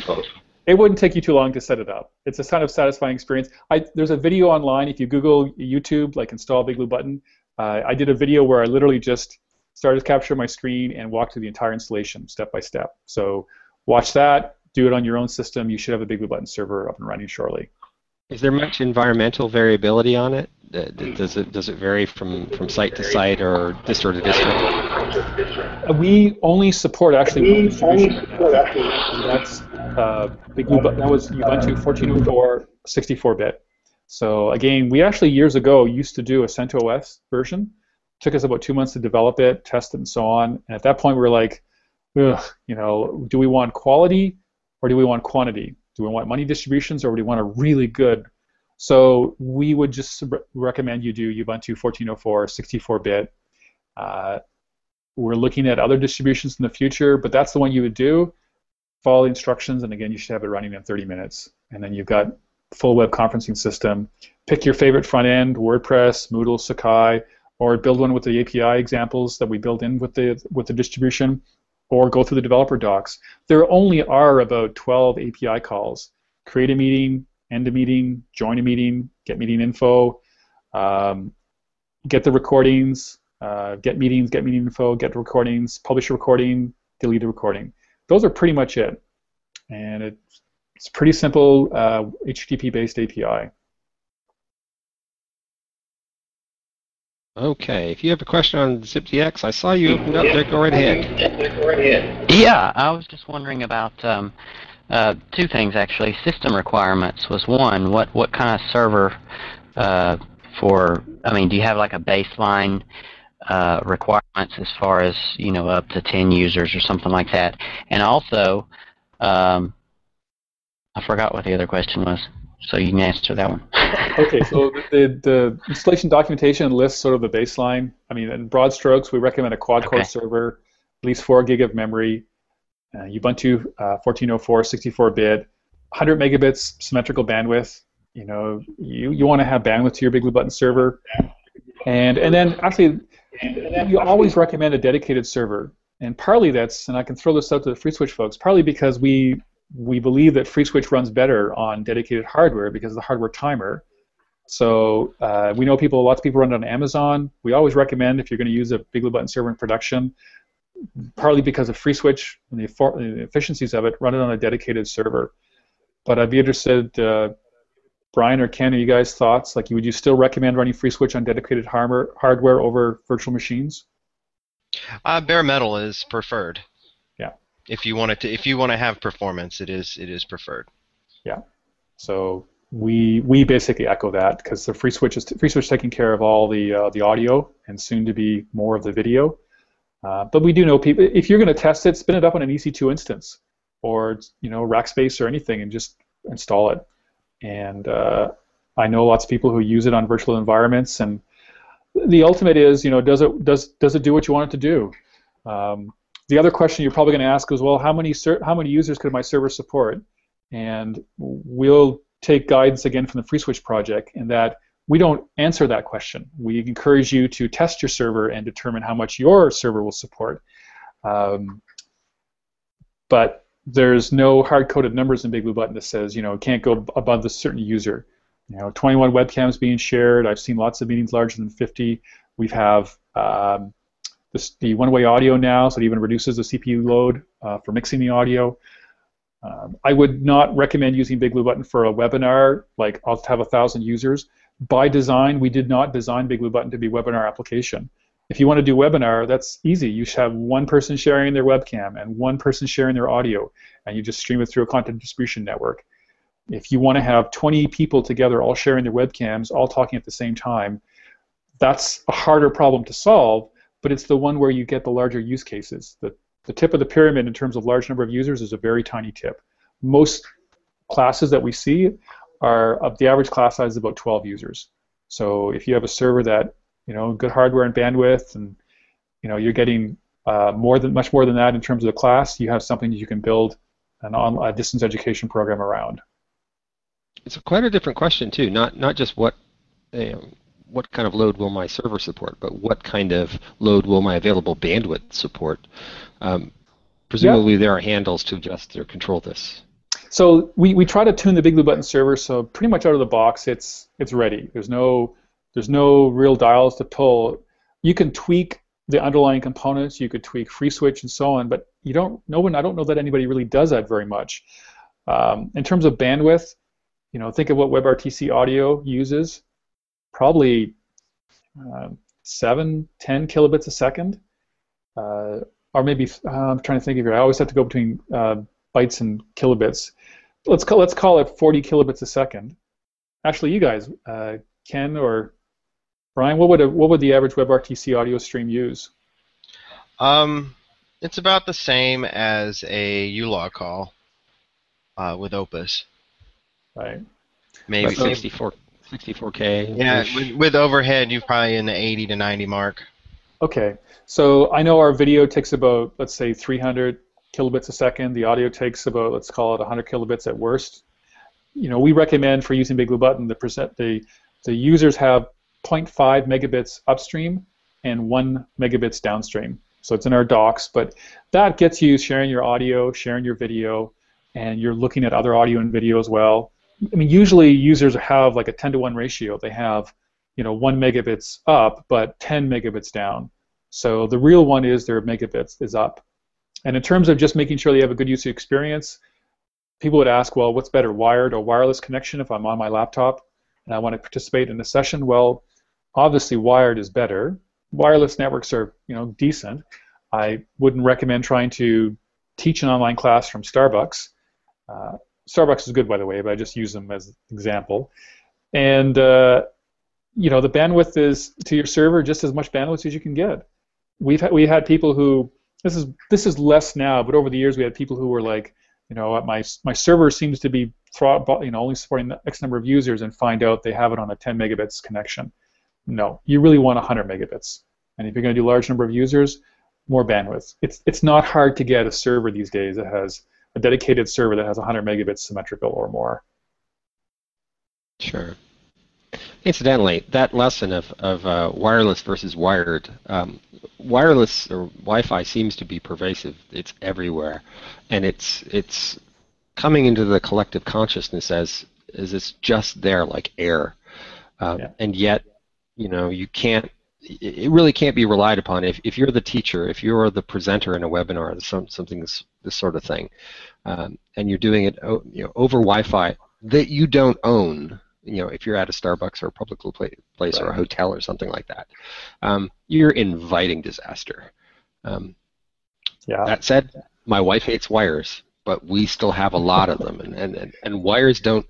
it wouldn't take you too long to set it up. It's a kind of satisfying experience. I, there's a video online. If you Google YouTube, like install Big Blue Button, uh, I did a video where I literally just started to capture my screen and walk through the entire installation step by step. So watch that. Do it on your own system. You should have a Big Blue Button server up and running shortly. Is there much environmental variability on it? Uh, Does it does it vary from, from site to site or distro to distro? Uh, We only support actually one distribution. And that's uh, Big That was Ubuntu 14.04 64-bit. So again, we actually years ago used to do a CentOS version. took us about two months to develop it, test it, and so on. And at that point, we were like, you know, do we want quality or do we want quantity? Do we want money distributions or do we want a really good? So we would just re- recommend you do Ubuntu 14.04 64-bit. Uh, we're looking at other distributions in the future, but that's the one you would do. Follow the instructions, and again, you should have it running in 30 minutes. And then you've got full web conferencing system. Pick your favorite front end: WordPress, Moodle, Sakai, or build one with the API examples that we build in with the with the distribution, or go through the developer docs. There only are about 12 API calls. Create a meeting, end a meeting, join a meeting, get meeting info, um, get the recordings, uh, get meetings, get meeting info, get the recordings, publish a recording, delete a recording. Those are pretty much it. And it's, it's pretty simple uh, HTTP-based API. Okay, if you have a question on ZipDX, I saw you open up there. Go right ahead. Yeah, I was just wondering about um, uh, two things actually. System requirements was one. What what kind of server uh, for? I mean, do you have like a baseline uh, requirements as far as you know up to ten users or something like that? And also, um, I forgot what the other question was, so you can answer that one. okay, so the, the installation documentation lists sort of the baseline. I mean, in broad strokes, we recommend a quad-core Okay. server, at least 4 gig of memory, uh, Ubuntu uh, 1404 64-bit, 100 megabits symmetrical bandwidth. You know, you, you want to have bandwidth to your Big Blue Button server, and and then actually, you always recommend a dedicated server. And partly that's, and I can throw this out to the FreeSwitch folks, partly because we we believe that FreeSwitch runs better on dedicated hardware because of the hardware timer. So uh, we know people, lots of people run it on Amazon. We always recommend if you're going to use a Big Blue Button server in production, partly because of FreeSwitch and the, efficiencies of it, run it on a dedicated server. But I'd be interested, uh, Brian or Ken, are you guys thoughts? Like, would you still recommend running FreeSwitch on dedicated hardware hardware over virtual machines? Uh, bare metal is preferred. Yeah. If you want it to, if you want to have performance, it is it is preferred. Yeah. So we we basically echo that because the FreeSwitch is FreeSwitch taking care of all the uh, the audio and soon to be more of the video. Uh, but we do know people. If you're going to test it, spin it up on an EC2 instance, or you know Rackspace or anything, and just install it. And uh, I know lots of people who use it on virtual environments, and the ultimate is, you know, does it does does it do what you want it to do? Um, the other question you're probably going to ask is, well, how many ser- how many users could my server support? And we'll take guidance again from the FreeSwitch project in that we don't answer that question. We encourage you to test your server and determine how much your server will support. Um, but there's no hard-coded numbers in Big Blue Button that says, you know, it can't go above this certain user. You know, 21 webcams being shared. I've seen lots of meetings larger than 50. We have um, this, the one-way audio now, so it even reduces the CPU load uh, for mixing the audio. Um, I would not recommend using Big Blue Button for a webinar, like I'll have a thousand users. By design, we did not design Big Blue Button to be webinar application. If you want to do webinar, that's easy. You should have one person sharing their webcam and one person sharing their audio, and you just stream it through a content distribution network. If you want to have 20 people together all sharing their webcams, all talking at the same time, that's a harder problem to solve, but it's the one where you get the larger use cases. The, the tip of the pyramid in terms of large number of users is a very tiny tip. Most classes that we see are of the average class size is about 12 users. So if you have a server that you know good hardware and bandwidth, and you know you're getting uh, more than much more than that in terms of the class, you have something that you can build an on a distance education program around. It's quite a different question too. Not not just what you know, what kind of load will my server support, but what kind of load will my available bandwidth support. Um, presumably, yeah. there are handles to adjust or control this. So we, we try to tune the Big Blue Button server so pretty much out of the box it's it's ready. There's no there's no real dials to pull. You can tweak the underlying components. You could tweak FreeSwitch and so on, but you don't. No one. I don't know that anybody really does that very much. Um, in terms of bandwidth, you know, think of what WebRTC audio uses. Probably uh, seven, ten kilobits a second, uh, or maybe uh, I'm trying to think of it. I always have to go between uh, bytes and kilobits. Let's call let's call it 40 kilobits a second. Actually, you guys, uh, Ken or Brian, what would a, what would the average WebRTC audio stream use? Um, it's about the same as a ulaw call uh, with Opus. Right. Maybe 64, 64K. Yeah, with, with, overhead, you're probably in the 80 to 90 mark. Okay. So I know our video takes about, let's say, 300 kilobits a second. The audio takes about, let's call it 100 kilobits at worst. You know, we recommend for using Big Blue Button, the percent the the users have 0.5 megabits upstream and 1 megabits downstream. So it's in our docs, but that gets you sharing your audio, sharing your video, and you're looking at other audio and video as well. I mean, usually users have like a 10 to 1 ratio. They have, you know, 1 megabits up, but 10 megabits down. So the real one is their megabits is up. And in terms of just making sure they have a good user experience, people would ask, well, what's better, wired or wireless connection if I'm on my laptop and I want to participate in a session? Well, obviously wired is better. Wireless networks are, you know, decent. I wouldn't recommend trying to teach an online class from Starbucks. Uh, Starbucks is good, by the way, but I just use them as an example. And uh, you know, the bandwidth is to your server just as much bandwidth as you can get. We've had, we had people who this is this is less now, but over the years we had people who were like, you know, my my server seems to be you know only supporting the X number of users, and find out they have it on a 10 megabits connection. No, you really want 100 megabits. And if you're going to do a large number of users, more bandwidth. It's it's not hard to get a server these days that has a dedicated server that has 100 megabits symmetrical or more. Sure. Incidentally, that lesson of, of uh, wireless versus wired, um, wireless or Wi-Fi seems to be pervasive. It's everywhere, and it's it's coming into the collective consciousness as as it's just there like air, um, yeah. and yet you know you can't it really can't be relied upon if, if you're the teacher if you're the presenter in a webinar some, something this, this sort of thing um, and you're doing it you know over wi-fi that you don't own you know if you're at a starbucks or a public place right. or a hotel or something like that um, you're inviting disaster um, yeah. that said my wife hates wires but we still have a lot of them and, and, and, and wires don't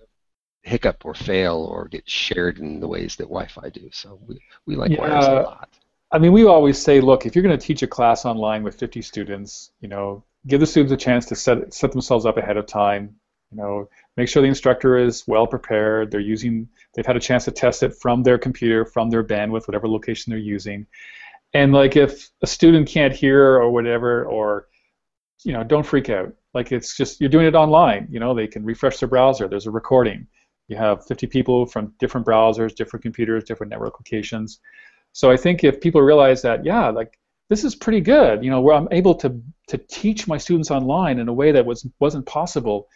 hiccup or fail or get shared in the ways that Wi-Fi do. So we, we like yeah, wires a lot. I mean, we always say, look, if you're going to teach a class online with 50 students, you know, give the students a chance to set set themselves up ahead of time. You know, make sure the instructor is well prepared. They're using, they've had a chance to test it from their computer, from their bandwidth, whatever location they're using. And like, if a student can't hear or whatever, or you know, don't freak out. Like, it's just you're doing it online. You know, they can refresh their browser. There's a recording. You have 50 people from different browsers, different computers, different network locations. So I think if people realize that, yeah, like this is pretty good, you know, where I'm able to to teach my students online in a way that was wasn't possible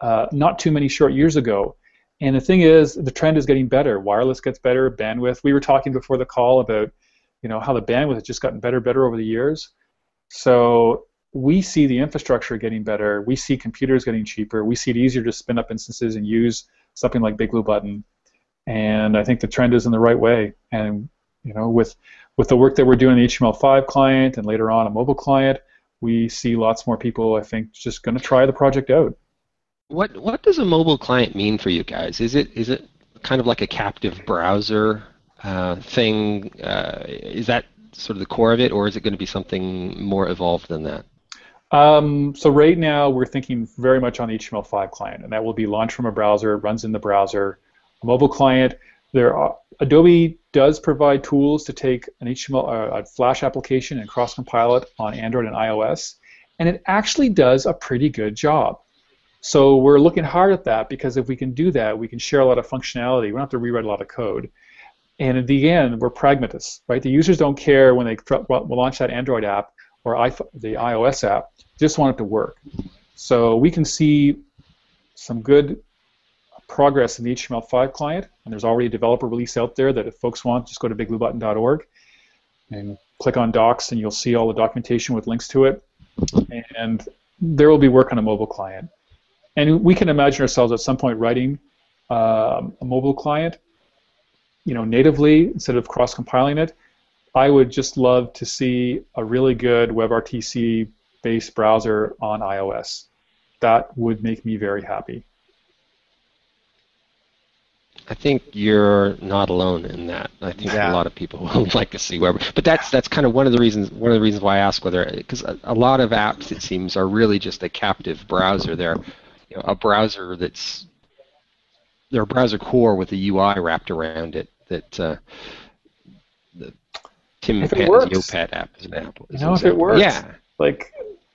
uh, not too many short years ago. And the thing is, the trend is getting better. Wireless gets better, bandwidth. We were talking before the call about, you know, how the bandwidth has just gotten better, better over the years. So we see the infrastructure getting better. We see computers getting cheaper. We see it easier to spin up instances and use something like Big Blue Button. And I think the trend is in the right way. And you know, with with the work that we're doing in the HTML5 client and later on a mobile client, we see lots more people. I think just going to try the project out. What what does a mobile client mean for you guys? Is it is it kind of like a captive browser uh, thing? Uh, is that sort of the core of it, or is it going to be something more evolved than that? Um, so right now we're thinking very much on the HTML5 client, and that will be launched from a browser, runs in the browser. A mobile client, there are, Adobe does provide tools to take an HTML, uh, a Flash application and cross-compile it on Android and iOS, and it actually does a pretty good job. So we're looking hard at that because if we can do that, we can share a lot of functionality. We don't have to rewrite a lot of code. And in the end, we're pragmatists, right? The users don't care when they launch that Android app or the iOS app. Just want it to work. So we can see some good progress in the HTML5 client, and there's already a developer release out there that if folks want, just go to bigbluebutton.org and click on docs, and you'll see all the documentation with links to it. And there will be work on a mobile client. And we can imagine ourselves at some point writing um, a mobile client, you know, natively instead of cross-compiling it. I would just love to see a really good WebRTC-based browser on iOS. That would make me very happy. I think you're not alone in that. I think yeah. a lot of people would like to see web, but that's that's kind of one of the reasons one of the reasons why I ask whether because a, a, lot of apps it seems are really just a captive browser. They're you know, a browser that's they're a browser core with a UI wrapped around it that uh, the Tim if Panton's Neopet app is an example. You know, if it works, yeah, like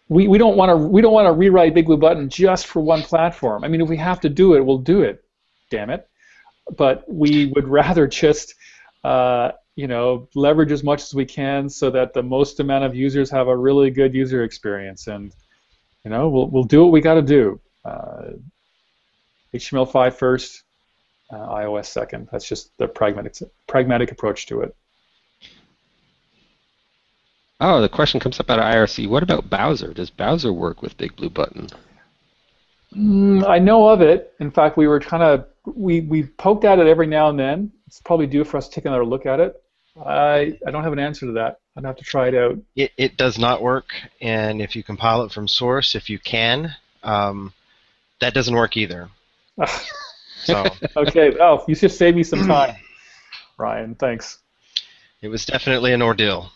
we, we don't want to we don't want to rewrite Big Blue Button just for one platform. I mean, if we have to do it, we'll do it. Damn it but we would rather just uh, you know leverage as much as we can so that the most amount of users have a really good user experience and you know we'll, we'll do what we got to do uh, HTML5 first uh, iOS second that's just the pragmatic pragmatic approach to it Oh, the question comes up out of IRC. What about Bowser? Does Bowser work with Big Blue Button? Mm, I know of it. In fact, we were kind of we we poked at it every now and then. It's probably due for us to take another look at it. I I don't have an answer to that. I'd have to try it out. It it does not work, and if you compile it from source, if you can, um, that doesn't work either. so okay, oh, you just saved me some time, Ryan. Thanks. It was definitely an ordeal.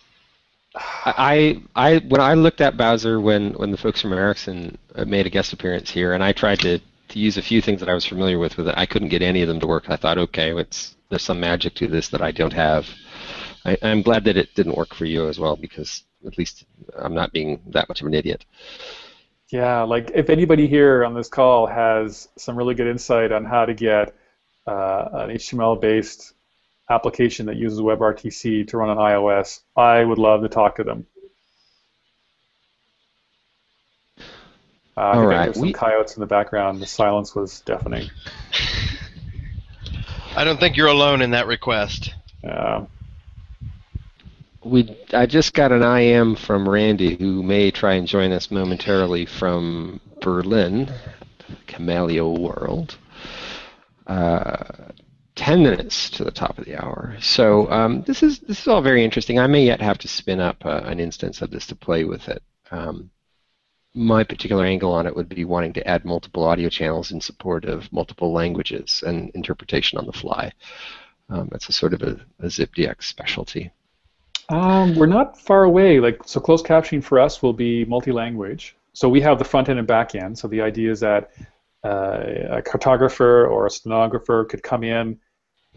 I, I when I looked at Bowser when, when the folks from Ericsson uh, made a guest appearance here, and I tried to, to use a few things that I was familiar with with it, I couldn't get any of them to work. I thought, okay, it's there's some magic to this that I don't have. I, I'm glad that it didn't work for you as well because at least I'm not being that much of an idiot. Yeah, like if anybody here on this call has some really good insight on how to get uh, an HTML-based application that uses WebRTC to run on iOS, I would love to talk to them. Uh, I think right. there's some we... coyotes in the background. The silence was deafening. I don't think you're alone in that request. Yeah. We, I just got an IM from Randy, who may try and join us momentarily from Berlin, Kamailio World. Uh, 10 minutes to the top of the hour. So um, this is this is all very interesting. I may yet have to spin up uh, an instance of this to play with it. Um, my particular angle on it would be wanting to add multiple audio channels in support of multiple languages and interpretation on the fly. Um, that's a sort of a, a ZipDX specialty. Um, we're not far away. Like so, closed captioning for us will be multi-language. So we have the front end and back end. So the idea is that uh, a cartographer or a stenographer could come in,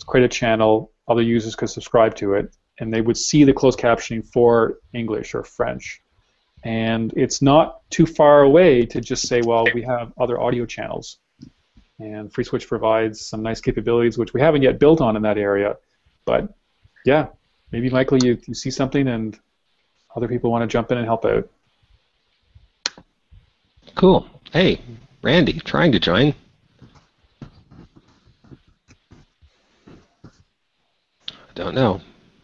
create a channel, other users could subscribe to it, and they would see the closed captioning for English or French. And it's not too far away to just say, well, we have other audio channels. And FreeSwitch provides some nice capabilities, which we haven't yet built on in that area. But yeah, maybe Michael, you, you see something and other people want to jump in and help out. Cool. Hey, Randy, trying to join. Don't know.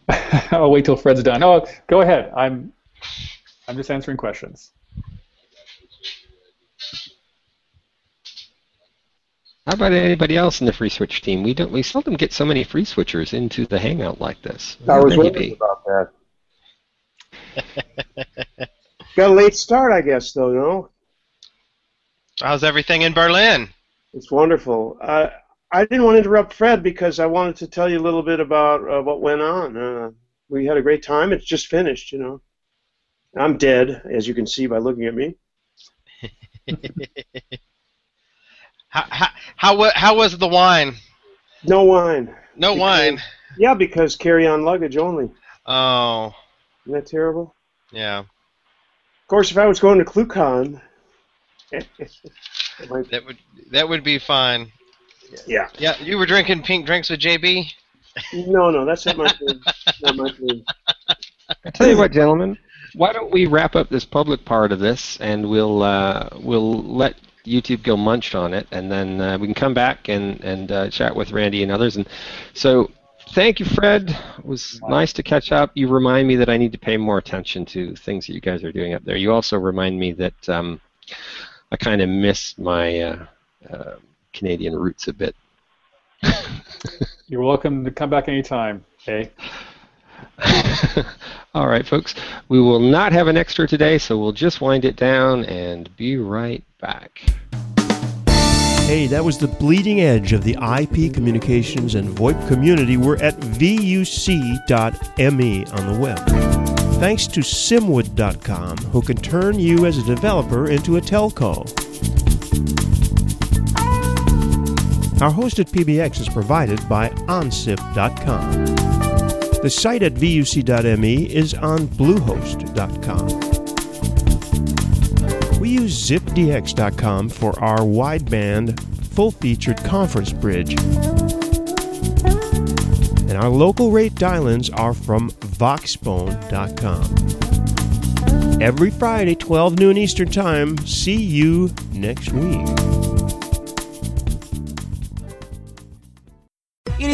I'll wait till Fred's done. Oh, go ahead. I'm I'm just answering questions. How about anybody else in the FreeSwitch team? We don't we seldom get so many free switchers into the hangout like this. I was wondering about that. Got a late start, I guess, though, no? How's everything in Berlin? It's wonderful. Uh, I didn't want to interrupt Fred because I wanted to tell you a little bit about uh, what went on. Uh, we had a great time. It's just finished, you know. I'm dead, as you can see by looking at me. how, how, how, how was the wine? No wine. No because, wine? Yeah, because carry-on luggage only. Oh. Isn't that terrible? Yeah. Of course, if I was going to ClueCon, that would that would be fine. Yeah. Yeah. You were drinking pink drinks with JB. No, no, that's not my thing. not my thing. I tell you what, gentlemen, why don't we wrap up this public part of this, and we'll uh, we'll let YouTube go munch on it, and then uh, we can come back and and uh, chat with Randy and others. And so, thank you, Fred. It was nice to catch up. You remind me that I need to pay more attention to things that you guys are doing up there. You also remind me that um, I kind of miss my uh, uh, Canadian roots a bit. You're welcome to come back anytime. Hey. Eh? All right, folks. We will not have an extra today, so we'll just wind it down and be right back. Hey, that was the bleeding edge of the IP communications and VoIP community. We're at vuc.me on the web. Thanks to Simwood.com, who can turn you as a developer into a telco. Our host at PBX is provided by OnSIP.com. The site at vuc.me is on Bluehost.com. We use ZipDX.com for our wideband, full featured conference bridge. And our local rate dial ins are from Voxbone.com. Every Friday, 12 noon Eastern Time. See you next week.